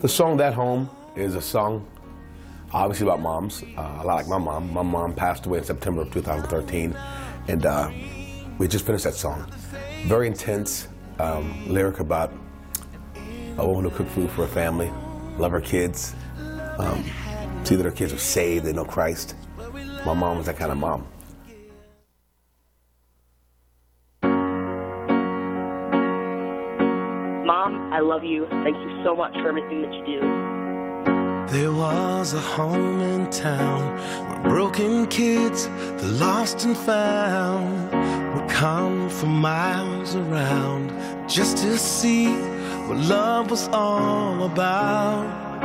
The song That Home is a song obviously about moms, uh, a lot like my mom. My mom passed away in September of 2013, and uh, we just finished that song. Very intense um, lyric about a woman who cooked food for her family, love her kids, um, see that her kids are saved, they know Christ. My mom was that kind of mom. I love you. Thank you so much for everything that you do. There was a home in town where broken kids, the lost and found, would come from miles around just to see what love was all about.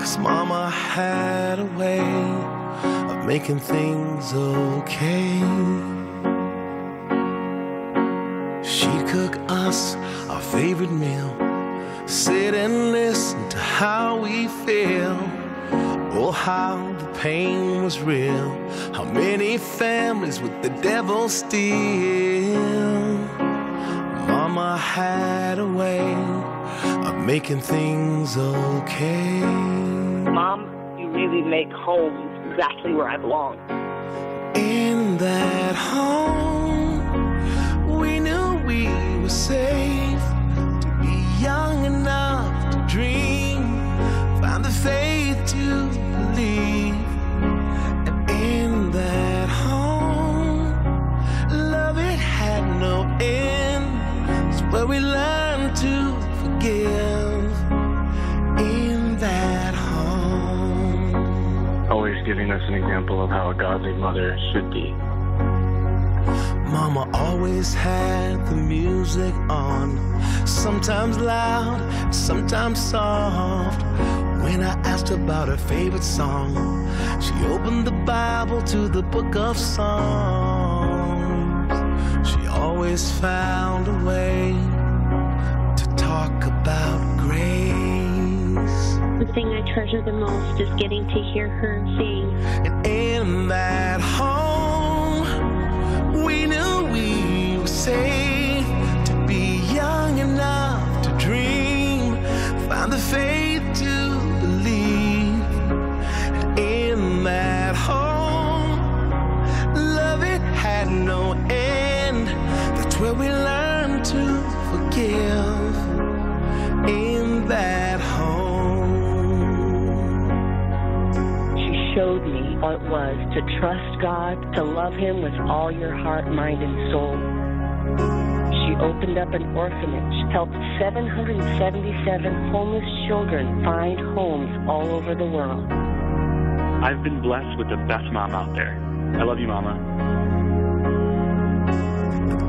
Cause mama had a way of making things okay. She'd cook us our favorite meal, sit and listen to how we feel. Oh, how the pain was real. How many families with the devil steal? Mama had a way of making things okay. Mom, you really make home exactly where I belong. In that home, we knew we were safe to be young to believe. And in that home, love it had no end. It's where we learned to forgive. In that home. always giving us an example of how a godly mother should be. Mama always had the music on, sometimes loud, sometimes soft. When I asked about her favorite song, she opened the Bible to the book of Psalms. She always found a way to talk about grace. The thing I treasure the most is getting to hear her sing. And in that home, we knew we were safe to be young enough to dream, find the faith that home, love it had no end. That's where we learned to forgive. In that home. She showed me what it was to trust God, to love Him with all your heart, mind, and soul. She opened up an orphanage, helped 777 homeless children find homes all over the world. I've been blessed with the best mom out there. I love you, Mama.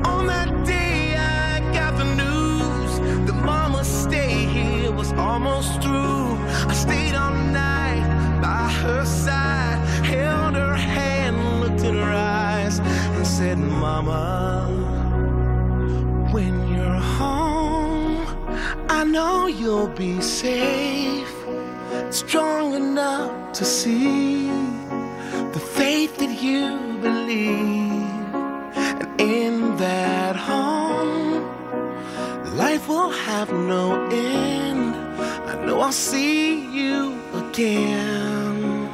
On that day I got the news The mama stay here was almost through I stayed all night by her side Held her hand, looked in her eyes And said, Mama When you're home I know you'll be safe Strong enough to see The faith that you believe and in that home, life will have no end. I know I'll see you again.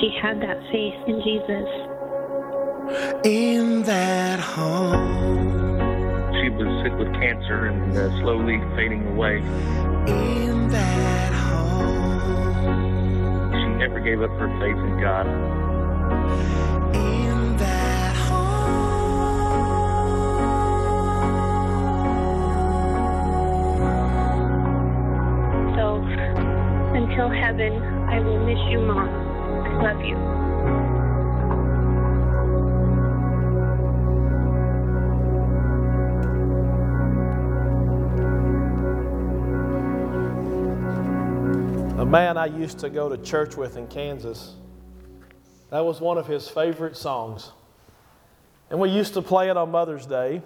She had that faith in Jesus. In that home, She was sick with cancer and uh, slowly fading away. in that gave up her faith in God. So until heaven, I will miss you, Mom. I love you. Man I used to go to church with in Kansas, that was one of his favorite songs. And we used to play it on Mother's Day.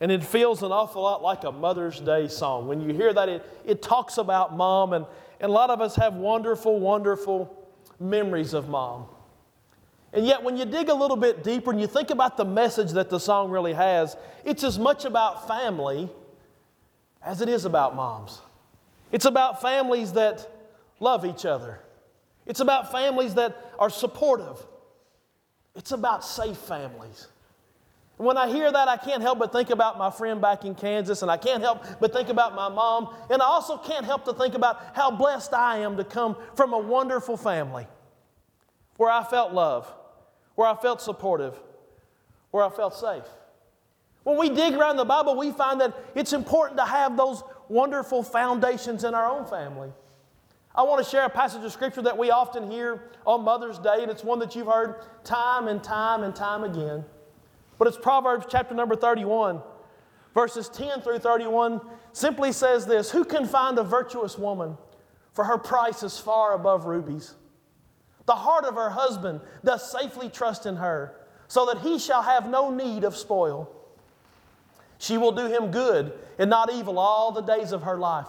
And it feels an awful lot like a Mother's Day song. When you hear that, it, it talks about mom, and, and a lot of us have wonderful, wonderful memories of mom. And yet, when you dig a little bit deeper and you think about the message that the song really has, it's as much about family as it is about moms. It's about families that love each other. It's about families that are supportive. It's about safe families. And when I hear that, I can't help but think about my friend back in Kansas, and I can't help but think about my mom, and I also can't help to think about how blessed I am to come from a wonderful family where I felt love, where I felt supportive, where I felt safe. When we dig around the Bible, we find that it's important to have those wonderful foundations in our own family. I want to share a passage of scripture that we often hear on Mother's Day, and it's one that you've heard time and time and time again. But it's Proverbs chapter number 31, verses 10 through 31, simply says this Who can find a virtuous woman? For her price is far above rubies. The heart of her husband does safely trust in her, so that he shall have no need of spoil. She will do him good and not evil all the days of her life.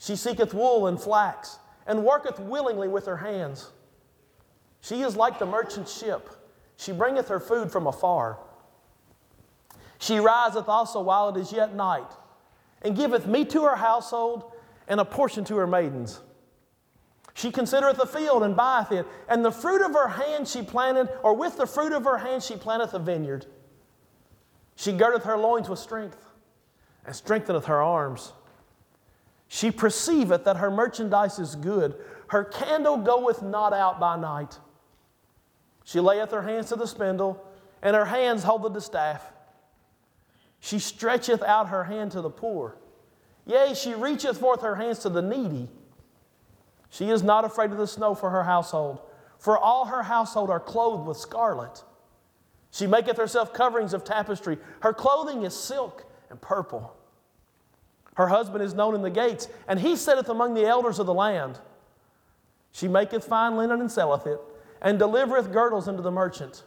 She seeketh wool and flax, and worketh willingly with her hands. She is like the merchant ship. She bringeth her food from afar. She riseth also while it is yet night, and giveth meat to her household, and a portion to her maidens. She considereth the field and buyeth it, and the fruit of her hand she planted, or with the fruit of her hand she planteth a vineyard. She girdeth her loins with strength, and strengtheneth her arms. She perceiveth that her merchandise is good. Her candle goeth not out by night. She layeth her hands to the spindle, and her hands hold the distaff. She stretcheth out her hand to the poor. Yea, she reacheth forth her hands to the needy. She is not afraid of the snow for her household, for all her household are clothed with scarlet. She maketh herself coverings of tapestry. Her clothing is silk and purple. Her husband is known in the gates, and he sitteth among the elders of the land. She maketh fine linen and selleth it, and delivereth girdles unto the merchant.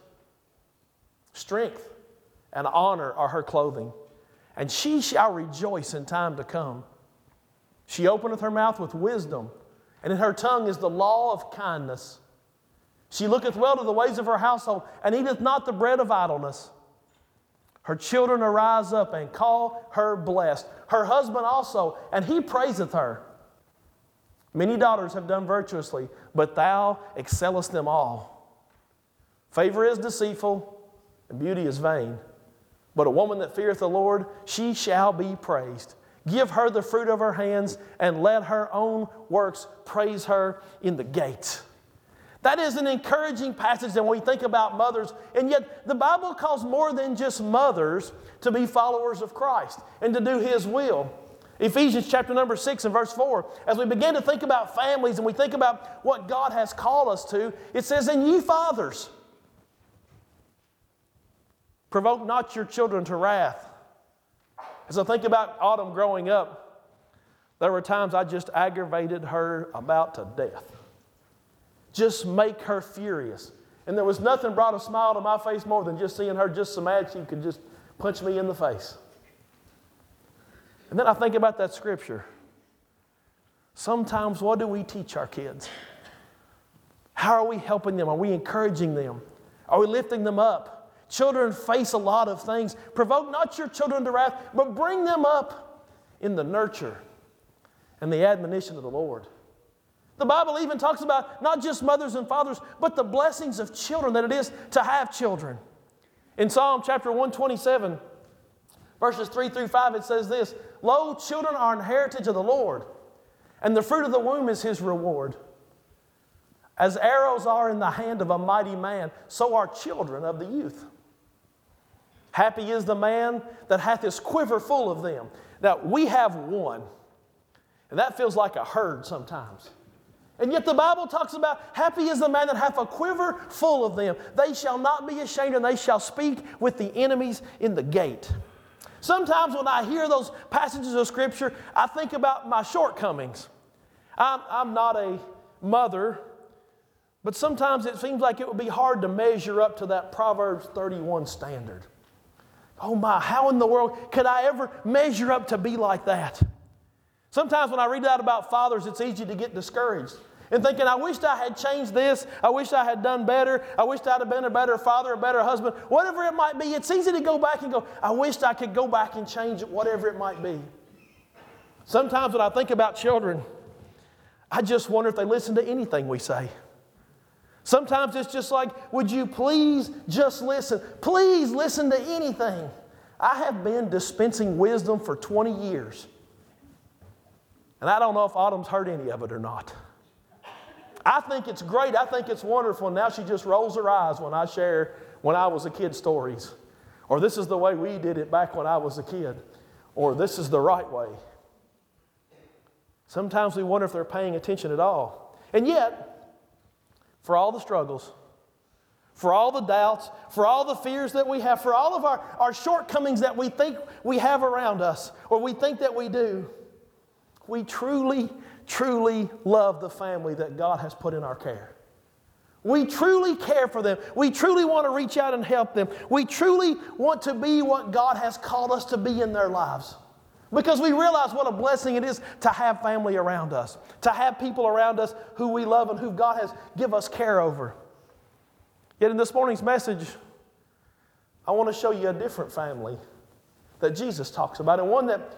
Strength and honor are her clothing, and she shall rejoice in time to come. She openeth her mouth with wisdom, and in her tongue is the law of kindness. She looketh well to the ways of her household, and eateth not the bread of idleness. Her children arise up and call her blessed. Her husband also, and he praiseth her. Many daughters have done virtuously, but thou excellest them all. Favor is deceitful, and beauty is vain. But a woman that feareth the Lord, she shall be praised. Give her the fruit of her hands, and let her own works praise her in the gate. That is an encouraging passage when we think about mothers. And yet, the Bible calls more than just mothers to be followers of Christ and to do His will. Ephesians chapter number 6 and verse 4, as we begin to think about families and we think about what God has called us to, it says, And ye fathers, provoke not your children to wrath. As I think about Autumn growing up, there were times I just aggravated her about to death just make her furious. And there was nothing brought a smile to my face more than just seeing her just so mad she could just punch me in the face. And then I think about that scripture. Sometimes, what do we teach our kids? How are we helping them? Are we encouraging them? Are we lifting them up? Children face a lot of things. Provoke not your children to wrath, but bring them up in the nurture and the admonition of the Lord. The Bible even talks about not just mothers and fathers, but the blessings of children that it is to have children. In Psalm chapter 127, verses 3 through 5, it says this Lo, children are an heritage of the Lord, and the fruit of the womb is his reward. As arrows are in the hand of a mighty man, so are children of the youth. Happy is the man that hath his quiver full of them. Now, we have one, and that feels like a herd sometimes. And yet the Bible talks about happy is the man that hath a quiver full of them. They shall not be ashamed, and they shall speak with the enemies in the gate. Sometimes when I hear those passages of Scripture, I think about my shortcomings. I'm, I'm not a mother, but sometimes it seems like it would be hard to measure up to that Proverbs 31 standard. Oh my, how in the world could I ever measure up to be like that? Sometimes when I read that about fathers, it's easy to get discouraged and thinking, I wish I had changed this. I wish I had done better. I wish I'd have been a better father, a better husband, whatever it might be. It's easy to go back and go, I wish I could go back and change it, whatever it might be. Sometimes when I think about children, I just wonder if they listen to anything we say. Sometimes it's just like, would you please just listen? Please listen to anything. I have been dispensing wisdom for 20 years. And I don't know if Autumn's heard any of it or not. I think it's great. I think it's wonderful. Now she just rolls her eyes when I share when I was a kid stories. Or this is the way we did it back when I was a kid. Or this is the right way. Sometimes we wonder if they're paying attention at all. And yet, for all the struggles, for all the doubts, for all the fears that we have, for all of our, our shortcomings that we think we have around us, or we think that we do, we truly, truly love the family that God has put in our care. We truly care for them. We truly want to reach out and help them. We truly want to be what God has called us to be in their lives. Because we realize what a blessing it is to have family around us, to have people around us who we love and who God has give us care over. Yet in this morning's message, I want to show you a different family that Jesus talks about, and one that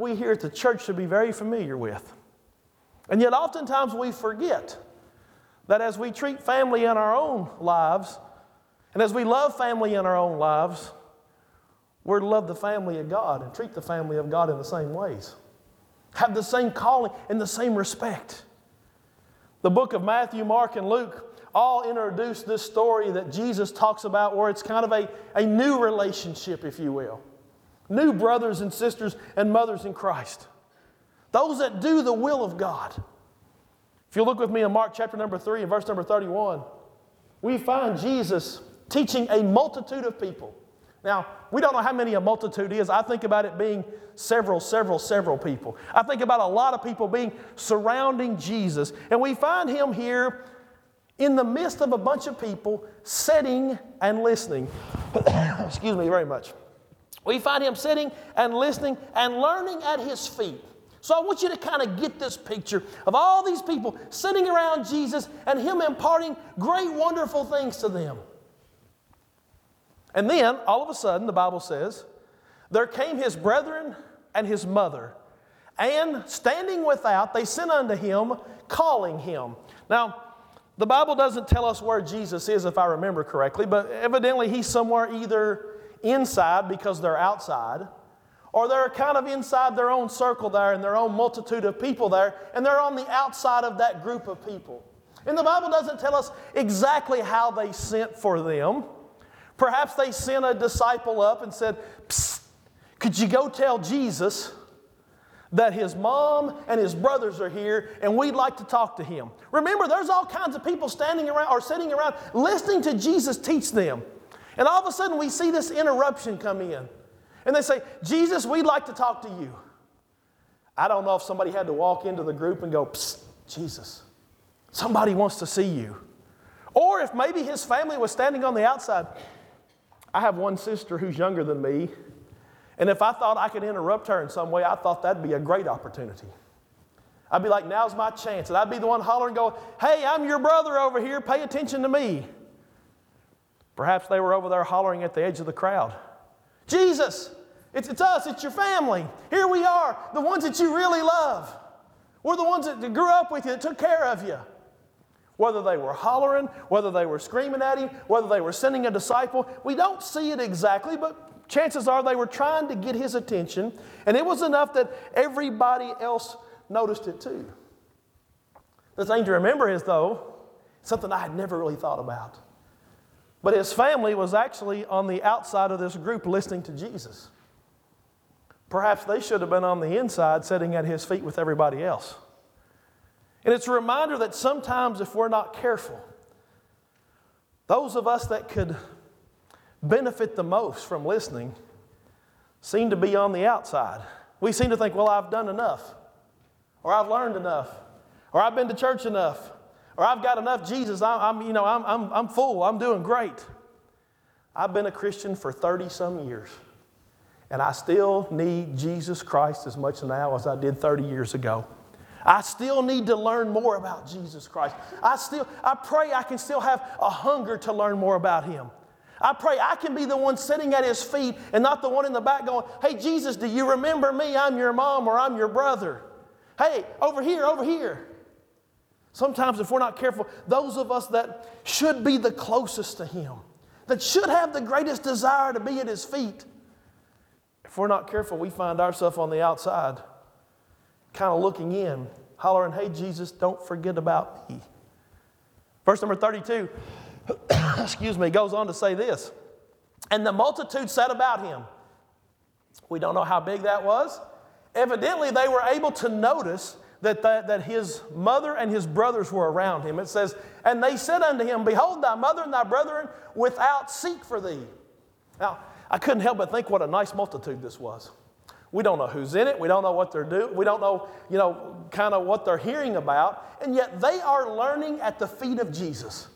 we here at the church should be very familiar with. And yet, oftentimes, we forget that as we treat family in our own lives, and as we love family in our own lives, we're to love the family of God and treat the family of God in the same ways. Have the same calling and the same respect. The book of Matthew, Mark, and Luke all introduce this story that Jesus talks about where it's kind of a, a new relationship, if you will. New brothers and sisters and mothers in Christ. Those that do the will of God. If you look with me in Mark chapter number 3 and verse number 31, we find Jesus teaching a multitude of people. Now, we don't know how many a multitude is. I think about it being several, several, several people. I think about a lot of people being surrounding Jesus. And we find him here in the midst of a bunch of people sitting and listening. Excuse me very much. We find him sitting and listening and learning at his feet. So I want you to kind of get this picture of all these people sitting around Jesus and him imparting great, wonderful things to them. And then, all of a sudden, the Bible says, there came his brethren and his mother, and standing without, they sent unto him, calling him. Now, the Bible doesn't tell us where Jesus is, if I remember correctly, but evidently he's somewhere either inside because they're outside, or they're kind of inside their own circle there and their own multitude of people there, and they're on the outside of that group of people. And the Bible doesn't tell us exactly how they sent for them. Perhaps they sent a disciple up and said, Could you go tell Jesus that his mom and his brothers are here and we'd like to talk to him? Remember, there's all kinds of people standing around or sitting around listening to Jesus teach them. And all of a sudden, we see this interruption come in. And they say, Jesus, we'd like to talk to you. I don't know if somebody had to walk into the group and go, Psst, Jesus, somebody wants to see you. Or if maybe his family was standing on the outside. I have one sister who's younger than me, and if I thought I could interrupt her in some way, I thought that'd be a great opportunity. I'd be like, now's my chance. And I'd be the one hollering, go, hey, I'm your brother over here, pay attention to me. Perhaps they were over there hollering at the edge of the crowd. Jesus, it's, it's us, it's your family. Here we are, the ones that you really love. We're the ones that grew up with you, that took care of you. Whether they were hollering, whether they were screaming at him, whether they were sending a disciple, we don't see it exactly, but chances are they were trying to get his attention, and it was enough that everybody else noticed it too. The thing to remember is, though, something I had never really thought about. But his family was actually on the outside of this group listening to Jesus. Perhaps they should have been on the inside sitting at his feet with everybody else. And it's a reminder that sometimes, if we're not careful, those of us that could benefit the most from listening seem to be on the outside. We seem to think, well, I've done enough, or I've learned enough, or I've been to church enough, or I've got enough Jesus. I'm, you know, I'm, I'm, I'm full. I'm doing great. I've been a Christian for 30 some years, and I still need Jesus Christ as much now as I did 30 years ago. I still need to learn more about Jesus Christ. I still, I pray I can still have a hunger to learn more about Him. I pray I can be the one sitting at his feet and not the one in the back going, Hey, Jesus, do you remember me? I'm your mom or I'm your brother. Hey, over here, over here. Sometimes, if we're not careful, those of us that should be the closest to him, that should have the greatest desire to be at his feet, if we're not careful, we find ourselves on the outside, kind of looking in, hollering, Hey, Jesus, don't forget about me. Verse number 32, excuse me, goes on to say this And the multitude said about him. We don't know how big that was. Evidently, they were able to notice that, that, that his mother and his brothers were around him. It says, And they said unto him, Behold, thy mother and thy brethren without seek for thee. Now, I couldn't help but think what a nice multitude this was. We don't know who's in it. We don't know what they're doing. We don't know, you know, kind of what they're hearing about. And yet they are learning at the feet of Jesus.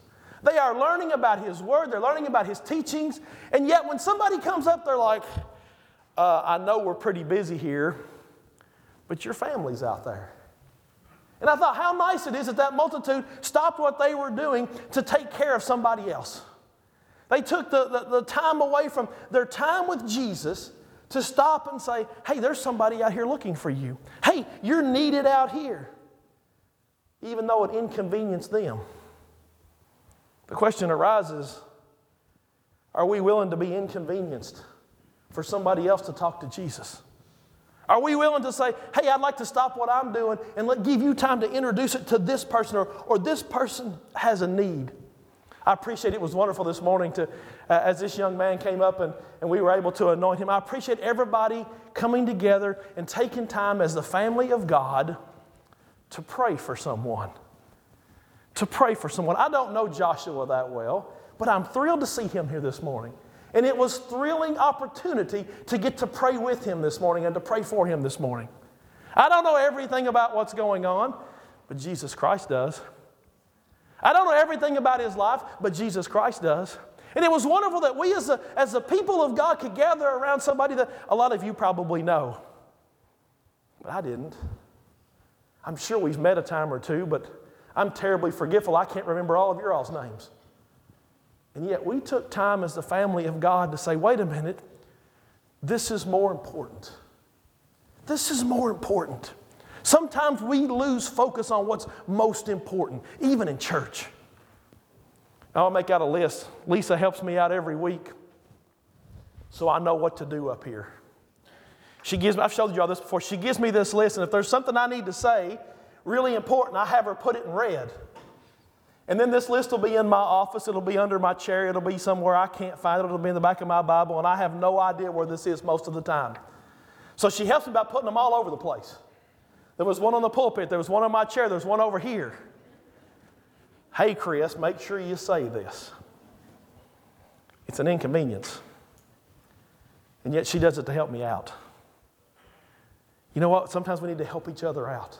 They are learning about his word. They're learning about his teachings. And yet when somebody comes up, they're like, uh, I know we're pretty busy here, but your family's out there. And I thought how nice it is that that multitude stopped what they were doing to take care of somebody else. They took the, the, the time away from their time with Jesus to stop and say, hey, there's somebody out here looking for you. Hey, you're needed out here, even though it inconvenienced them. The question arises are we willing to be inconvenienced for somebody else to talk to Jesus? Are we willing to say, hey, I'd like to stop what I'm doing and let, give you time to introduce it to this person or, or this person has a need? I appreciate it was wonderful this morning to, uh, as this young man came up and, and we were able to anoint him. I appreciate everybody coming together and taking time as the family of God to pray for someone. To pray for someone. I don't know Joshua that well, but I'm thrilled to see him here this morning. And it was thrilling opportunity to get to pray with him this morning and to pray for him this morning. I don't know everything about what's going on, but Jesus Christ does. I don't know everything about his life, but Jesus Christ does. And it was wonderful that we, as a, as a people of God, could gather around somebody that a lot of you probably know. But I didn't. I'm sure we've met a time or two, but I'm terribly forgetful. I can't remember all of your all's names. And yet we took time as the family of God to say, wait a minute, this is more important. This is more important. Sometimes we lose focus on what's most important, even in church. I'll make out a list. Lisa helps me out every week, so I know what to do up here. She gives me, I've showed you all this before. She gives me this list, and if there's something I need to say, really important, I have her put it in red. And then this list will be in my office. It'll be under my chair. It'll be somewhere I can't find it. It'll be in the back of my Bible, and I have no idea where this is most of the time. So she helps me by putting them all over the place. There was one on the pulpit. There was one on my chair. There's one over here. Hey, Chris, make sure you say this. It's an inconvenience. And yet she does it to help me out. You know what? Sometimes we need to help each other out.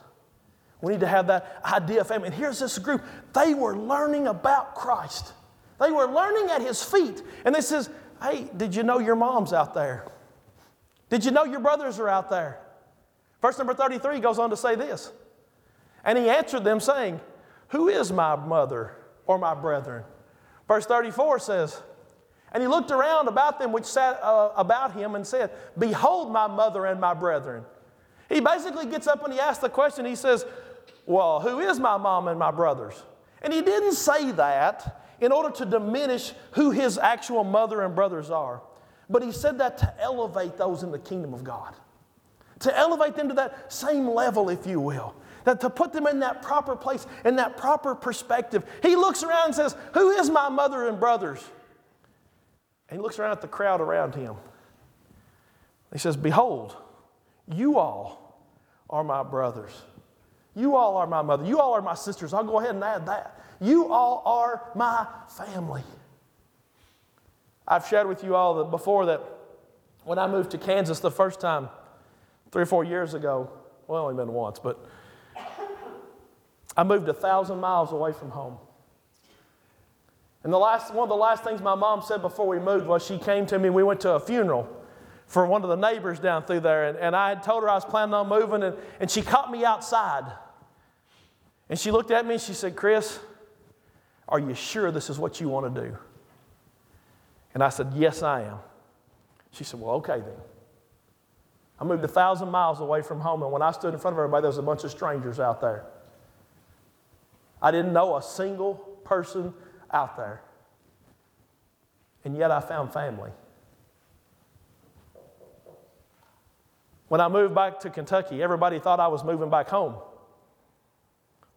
We need to have that idea of family. And here's this group. They were learning about Christ. They were learning at his feet. And they says, Hey, did you know your mom's out there? Did you know your brothers are out there? Verse number 33 goes on to say this. And he answered them, saying, Who is my mother or my brethren? Verse 34 says, And he looked around about them which sat uh, about him and said, Behold my mother and my brethren. He basically gets up and he asks the question. He says, Well, who is my mom and my brothers? And he didn't say that in order to diminish who his actual mother and brothers are, but he said that to elevate those in the kingdom of God, to elevate them to that same level, if you will. That to put them in that proper place, in that proper perspective. He looks around and says, Who is my mother and brothers? And he looks around at the crowd around him. He says, Behold, you all are my brothers. You all are my mother. You all are my sisters. I'll go ahead and add that. You all are my family. I've shared with you all that before that when I moved to Kansas the first time, three or four years ago, well, only been once, but I moved a thousand miles away from home. And the last, one of the last things my mom said before we moved was she came to me, we went to a funeral for one of the neighbors down through there. And, and I had told her I was planning on moving, and, and she caught me outside. And she looked at me and she said, Chris, are you sure this is what you want to do? And I said, Yes, I am. She said, Well, okay then. I moved a thousand miles away from home, and when I stood in front of everybody, there was a bunch of strangers out there. I didn't know a single person out there. And yet I found family. When I moved back to Kentucky, everybody thought I was moving back home.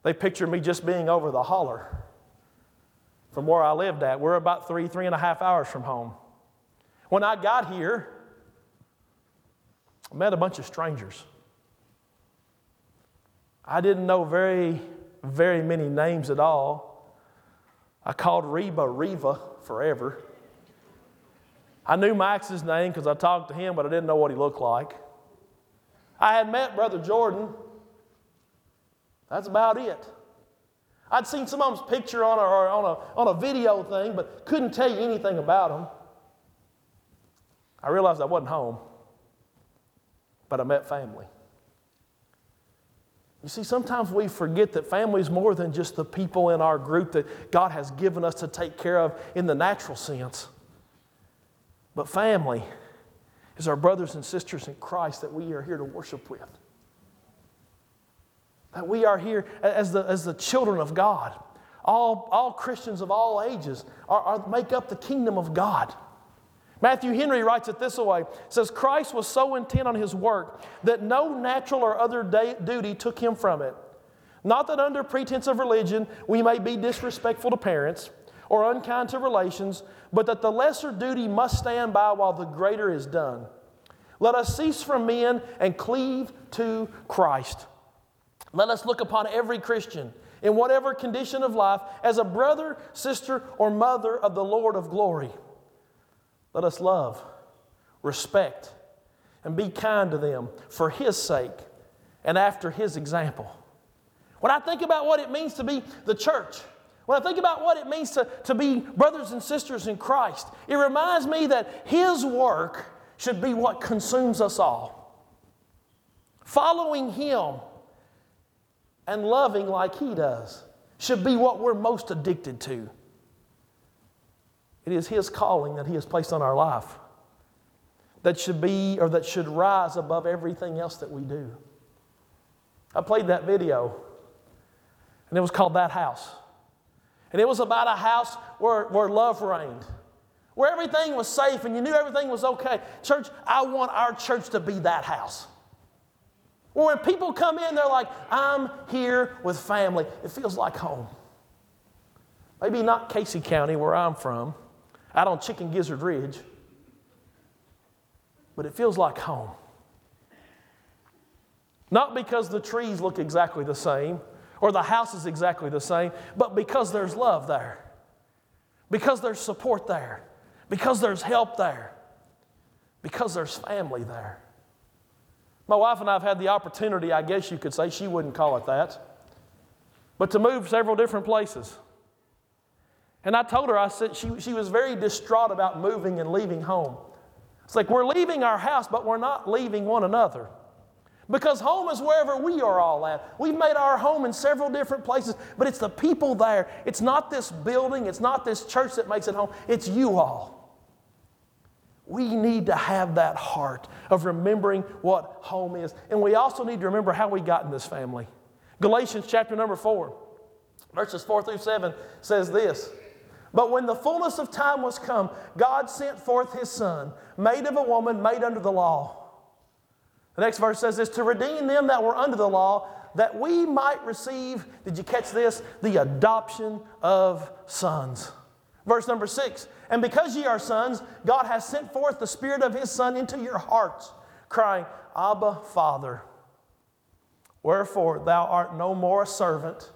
They pictured me just being over the holler from where I lived at. We're about three, three and a half hours from home. When I got here, I met a bunch of strangers. I didn't know very, very many names at all. I called Reba Reva forever. I knew Max's name because I talked to him, but I didn't know what he looked like. I had met Brother Jordan. That's about it. I'd seen some of them's picture on a, or on a, on a video thing, but couldn't tell you anything about them. I realized I wasn't home, but I met family. You see, sometimes we forget that family is more than just the people in our group that God has given us to take care of in the natural sense. But family is our brothers and sisters in Christ that we are here to worship with. That we are here as the, as the children of God. All, all Christians of all ages are, are, make up the kingdom of God. Matthew Henry writes it this way says, Christ was so intent on his work that no natural or other duty took him from it. Not that under pretense of religion we may be disrespectful to parents or unkind to relations, but that the lesser duty must stand by while the greater is done. Let us cease from men and cleave to Christ. Let us look upon every Christian in whatever condition of life as a brother, sister, or mother of the Lord of glory. Let us love, respect, and be kind to them for His sake and after His example. When I think about what it means to be the church, when I think about what it means to, to be brothers and sisters in Christ, it reminds me that His work should be what consumes us all. Following Him and loving like He does should be what we're most addicted to. It is His calling that He has placed on our life that should be or that should rise above everything else that we do. I played that video, and it was called That House. And it was about a house where, where love reigned, where everything was safe and you knew everything was okay. Church, I want our church to be that house. Where when people come in, they're like, I'm here with family. It feels like home. Maybe not Casey County, where I'm from, out on Chicken Gizzard Ridge, but it feels like home. Not because the trees look exactly the same or the house is exactly the same, but because there's love there, because there's support there, because there's help there, because there's family there. My wife and I have had the opportunity, I guess you could say, she wouldn't call it that, but to move several different places. And I told her, I said, she, she was very distraught about moving and leaving home. It's like we're leaving our house, but we're not leaving one another. Because home is wherever we are all at. We've made our home in several different places, but it's the people there. It's not this building, it's not this church that makes it home, it's you all. We need to have that heart of remembering what home is. And we also need to remember how we got in this family. Galatians chapter number 4, verses 4 through 7 says this But when the fullness of time was come, God sent forth his Son, made of a woman, made under the law the next verse says this to redeem them that were under the law, that we might receive, did you catch this? The adoption of sons. Verse number six, and because ye are sons, God has sent forth the Spirit of His Son into your hearts, crying, Abba, Father. Wherefore thou art no more a servant,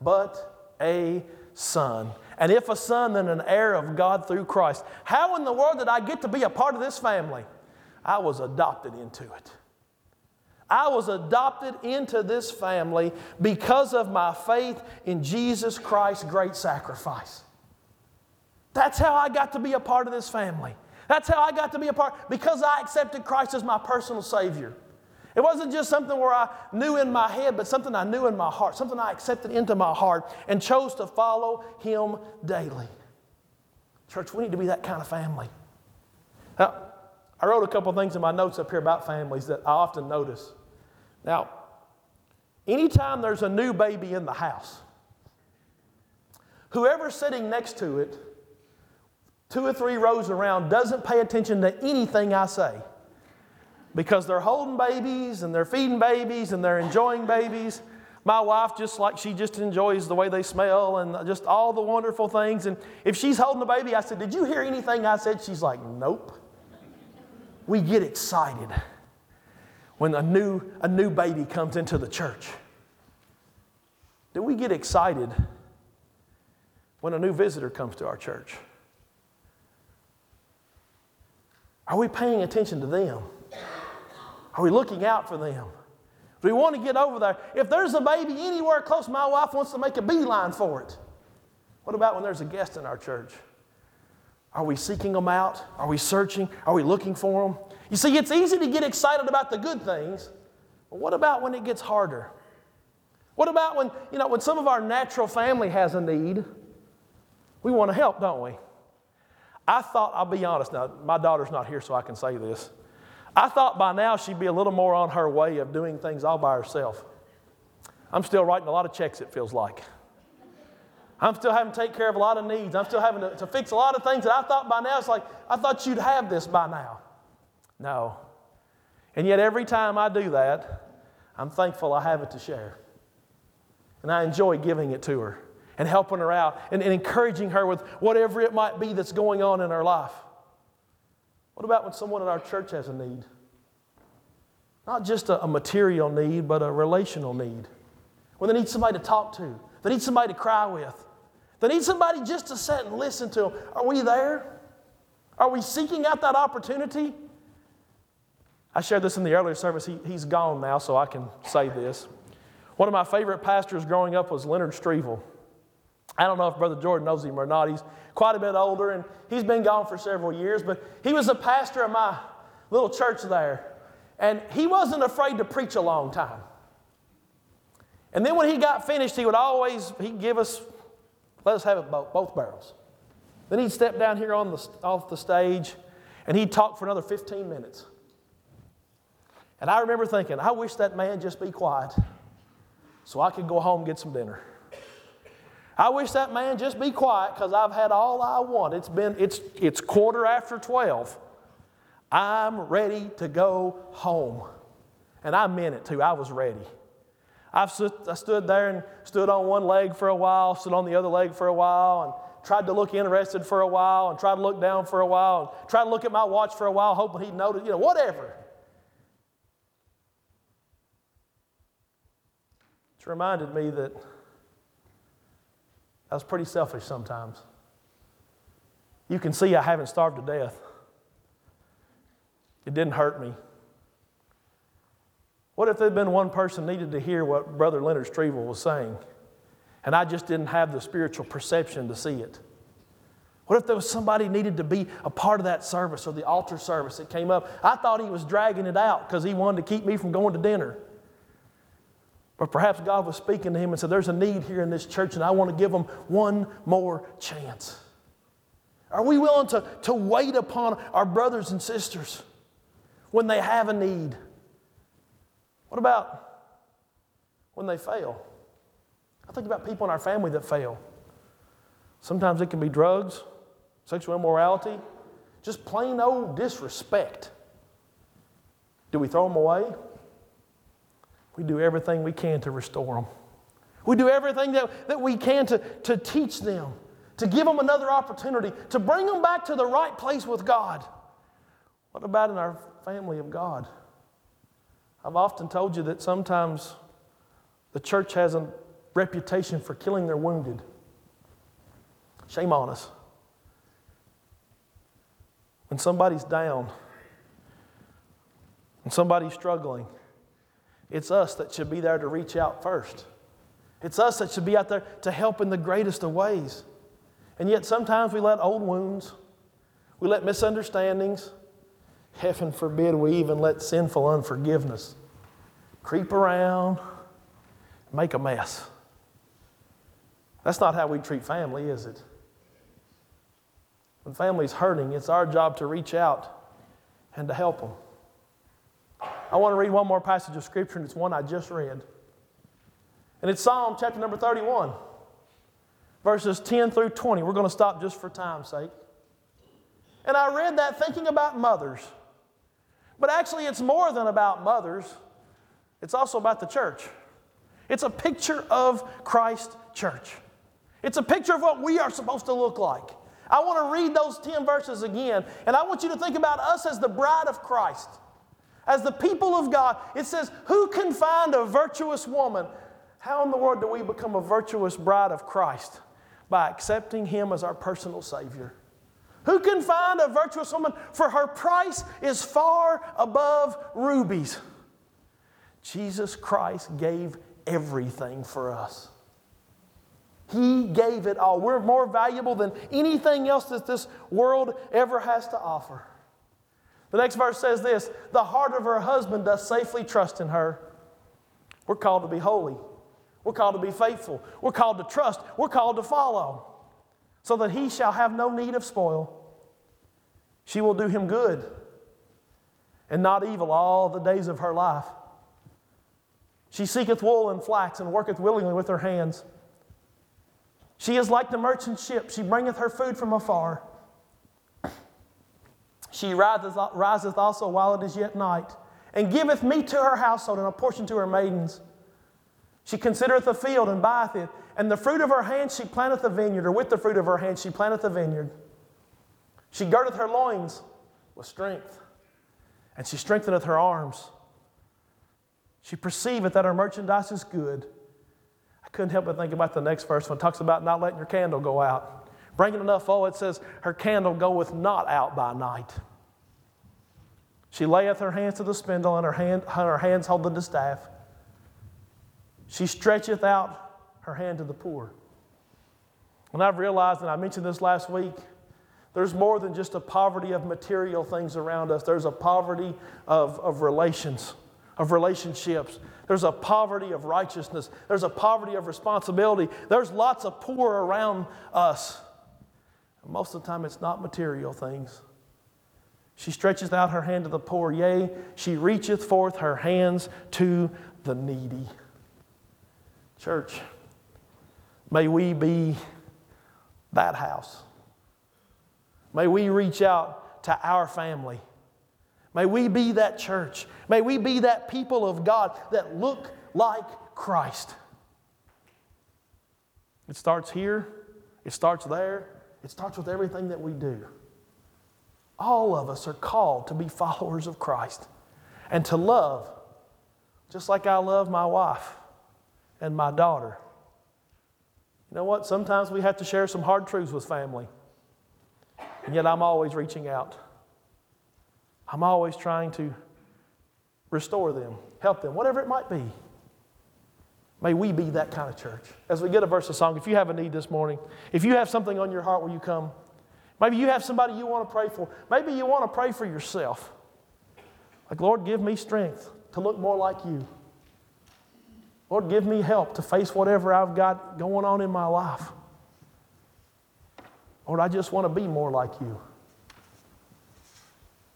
but a son. And if a son, then an heir of God through Christ. How in the world did I get to be a part of this family? I was adopted into it. I was adopted into this family because of my faith in Jesus Christ's great sacrifice. That's how I got to be a part of this family. That's how I got to be a part because I accepted Christ as my personal Savior. It wasn't just something where I knew in my head, but something I knew in my heart, something I accepted into my heart and chose to follow Him daily. Church, we need to be that kind of family. Now, I wrote a couple things in my notes up here about families that I often notice. Now, anytime there's a new baby in the house, whoever's sitting next to it, two or three rows around, doesn't pay attention to anything I say because they're holding babies and they're feeding babies and they're enjoying babies. My wife, just like she just enjoys the way they smell and just all the wonderful things. And if she's holding the baby, I said, Did you hear anything I said? She's like, Nope. We get excited when a new, a new baby comes into the church. Do we get excited when a new visitor comes to our church? Are we paying attention to them? Are we looking out for them? Do we want to get over there? If there's a baby anywhere close, my wife wants to make a beeline for it. What about when there's a guest in our church? Are we seeking them out? Are we searching? Are we looking for them? You see, it's easy to get excited about the good things, but what about when it gets harder? What about when, you know, when some of our natural family has a need? We want to help, don't we? I thought, I'll be honest now, my daughter's not here, so I can say this. I thought by now she'd be a little more on her way of doing things all by herself. I'm still writing a lot of checks, it feels like. I'm still having to take care of a lot of needs. I'm still having to, to fix a lot of things that I thought by now, it's like, I thought you'd have this by now. No. And yet, every time I do that, I'm thankful I have it to share. And I enjoy giving it to her and helping her out and, and encouraging her with whatever it might be that's going on in her life. What about when someone in our church has a need? Not just a, a material need, but a relational need. When they need somebody to talk to, they need somebody to cry with, they need somebody just to sit and listen to them. Are we there? Are we seeking out that opportunity? I shared this in the earlier service. He, he's gone now, so I can say this. One of my favorite pastors growing up was Leonard Strievel. I don't know if Brother Jordan knows him or not. He's quite a bit older and he's been gone for several years, but he was a pastor of my little church there. And he wasn't afraid to preach a long time. And then when he got finished, he would always he'd give us, let us have it both, both barrels. Then he'd step down here on the, off the stage and he'd talk for another 15 minutes. And I remember thinking, I wish that man just be quiet so I could go home and get some dinner. I wish that man just be quiet because I've had all I want. It's been, it's, it's quarter after 12. I'm ready to go home. And I meant it too. I was ready. I've I stood there and stood on one leg for a while, stood on the other leg for a while, and tried to look interested for a while, and tried to look down for a while, and tried to look at my watch for a while, hoping he'd notice, you know, whatever. It's reminded me that I was pretty selfish sometimes. You can see I haven't starved to death. It didn't hurt me. What if there'd been one person needed to hear what Brother Leonard Strievel was saying, and I just didn't have the spiritual perception to see it? What if there was somebody needed to be a part of that service or the altar service that came up? I thought he was dragging it out because he wanted to keep me from going to dinner. But perhaps God was speaking to him and said, There's a need here in this church, and I want to give them one more chance. Are we willing to, to wait upon our brothers and sisters when they have a need? What about when they fail? I think about people in our family that fail. Sometimes it can be drugs, sexual immorality, just plain old disrespect. Do we throw them away? We do everything we can to restore them. We do everything that, that we can to, to teach them, to give them another opportunity, to bring them back to the right place with God. What about in our family of God? I've often told you that sometimes the church has a reputation for killing their wounded. Shame on us. When somebody's down, when somebody's struggling, it's us that should be there to reach out first. It's us that should be out there to help in the greatest of ways. And yet sometimes we let old wounds, we let misunderstandings, heaven forbid we even let sinful unforgiveness creep around, make a mess. That's not how we treat family, is it? When family's hurting, it's our job to reach out and to help them. I want to read one more passage of Scripture, and it's one I just read. And it's Psalm chapter number 31, verses 10 through 20. We're going to stop just for time's sake. And I read that thinking about mothers. But actually, it's more than about mothers, it's also about the church. It's a picture of Christ Church. It's a picture of what we are supposed to look like. I want to read those 10 verses again, and I want you to think about us as the bride of Christ, as the people of God. It says, Who can find a virtuous woman? How in the world do we become a virtuous bride of Christ? By accepting Him as our personal Savior. Who can find a virtuous woman? For her price is far above rubies. Jesus Christ gave everything for us. He gave it all. We're more valuable than anything else that this world ever has to offer. The next verse says this The heart of her husband does safely trust in her. We're called to be holy. We're called to be faithful. We're called to trust. We're called to follow, so that he shall have no need of spoil. She will do him good and not evil all the days of her life. She seeketh wool and flax and worketh willingly with her hands. She is like the merchant ship. She bringeth her food from afar. She riseth, also while it is yet night, and giveth meat to her household and a portion to her maidens. She considereth the field and buyeth it, and the fruit of her hand she planteth a vineyard, or with the fruit of her hand she planteth a vineyard. She girdeth her loins with strength, and she strengtheneth her arms. She perceiveth that her merchandise is good. I couldn't help but think about the next verse when it talks about not letting your candle go out. Bringing enough oil, it says, Her candle goeth not out by night. She layeth her hands to the spindle, and her, hand, her hands hold the distaff. She stretcheth out her hand to the poor. And I've realized, and I mentioned this last week, there's more than just a poverty of material things around us, there's a poverty of, of relations, of relationships. There's a poverty of righteousness. There's a poverty of responsibility. There's lots of poor around us. Most of the time, it's not material things. She stretcheth out her hand to the poor, yea, she reacheth forth her hands to the needy. Church, may we be that house. May we reach out to our family. May we be that church. May we be that people of God that look like Christ. It starts here, it starts there, it starts with everything that we do. All of us are called to be followers of Christ and to love, just like I love my wife and my daughter. You know what? Sometimes we have to share some hard truths with family. And yet I'm always reaching out. I'm always trying to restore them, help them, whatever it might be. May we be that kind of church. As we get a verse of song, if you have a need this morning, if you have something on your heart where you come, maybe you have somebody you want to pray for, maybe you want to pray for yourself. Like, Lord, give me strength to look more like you. Lord, give me help to face whatever I've got going on in my life. Lord, I just want to be more like you.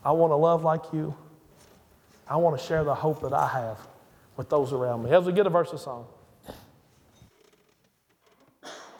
I want to love like you. I want to share the hope that I have with those around me. As we get a verse of song.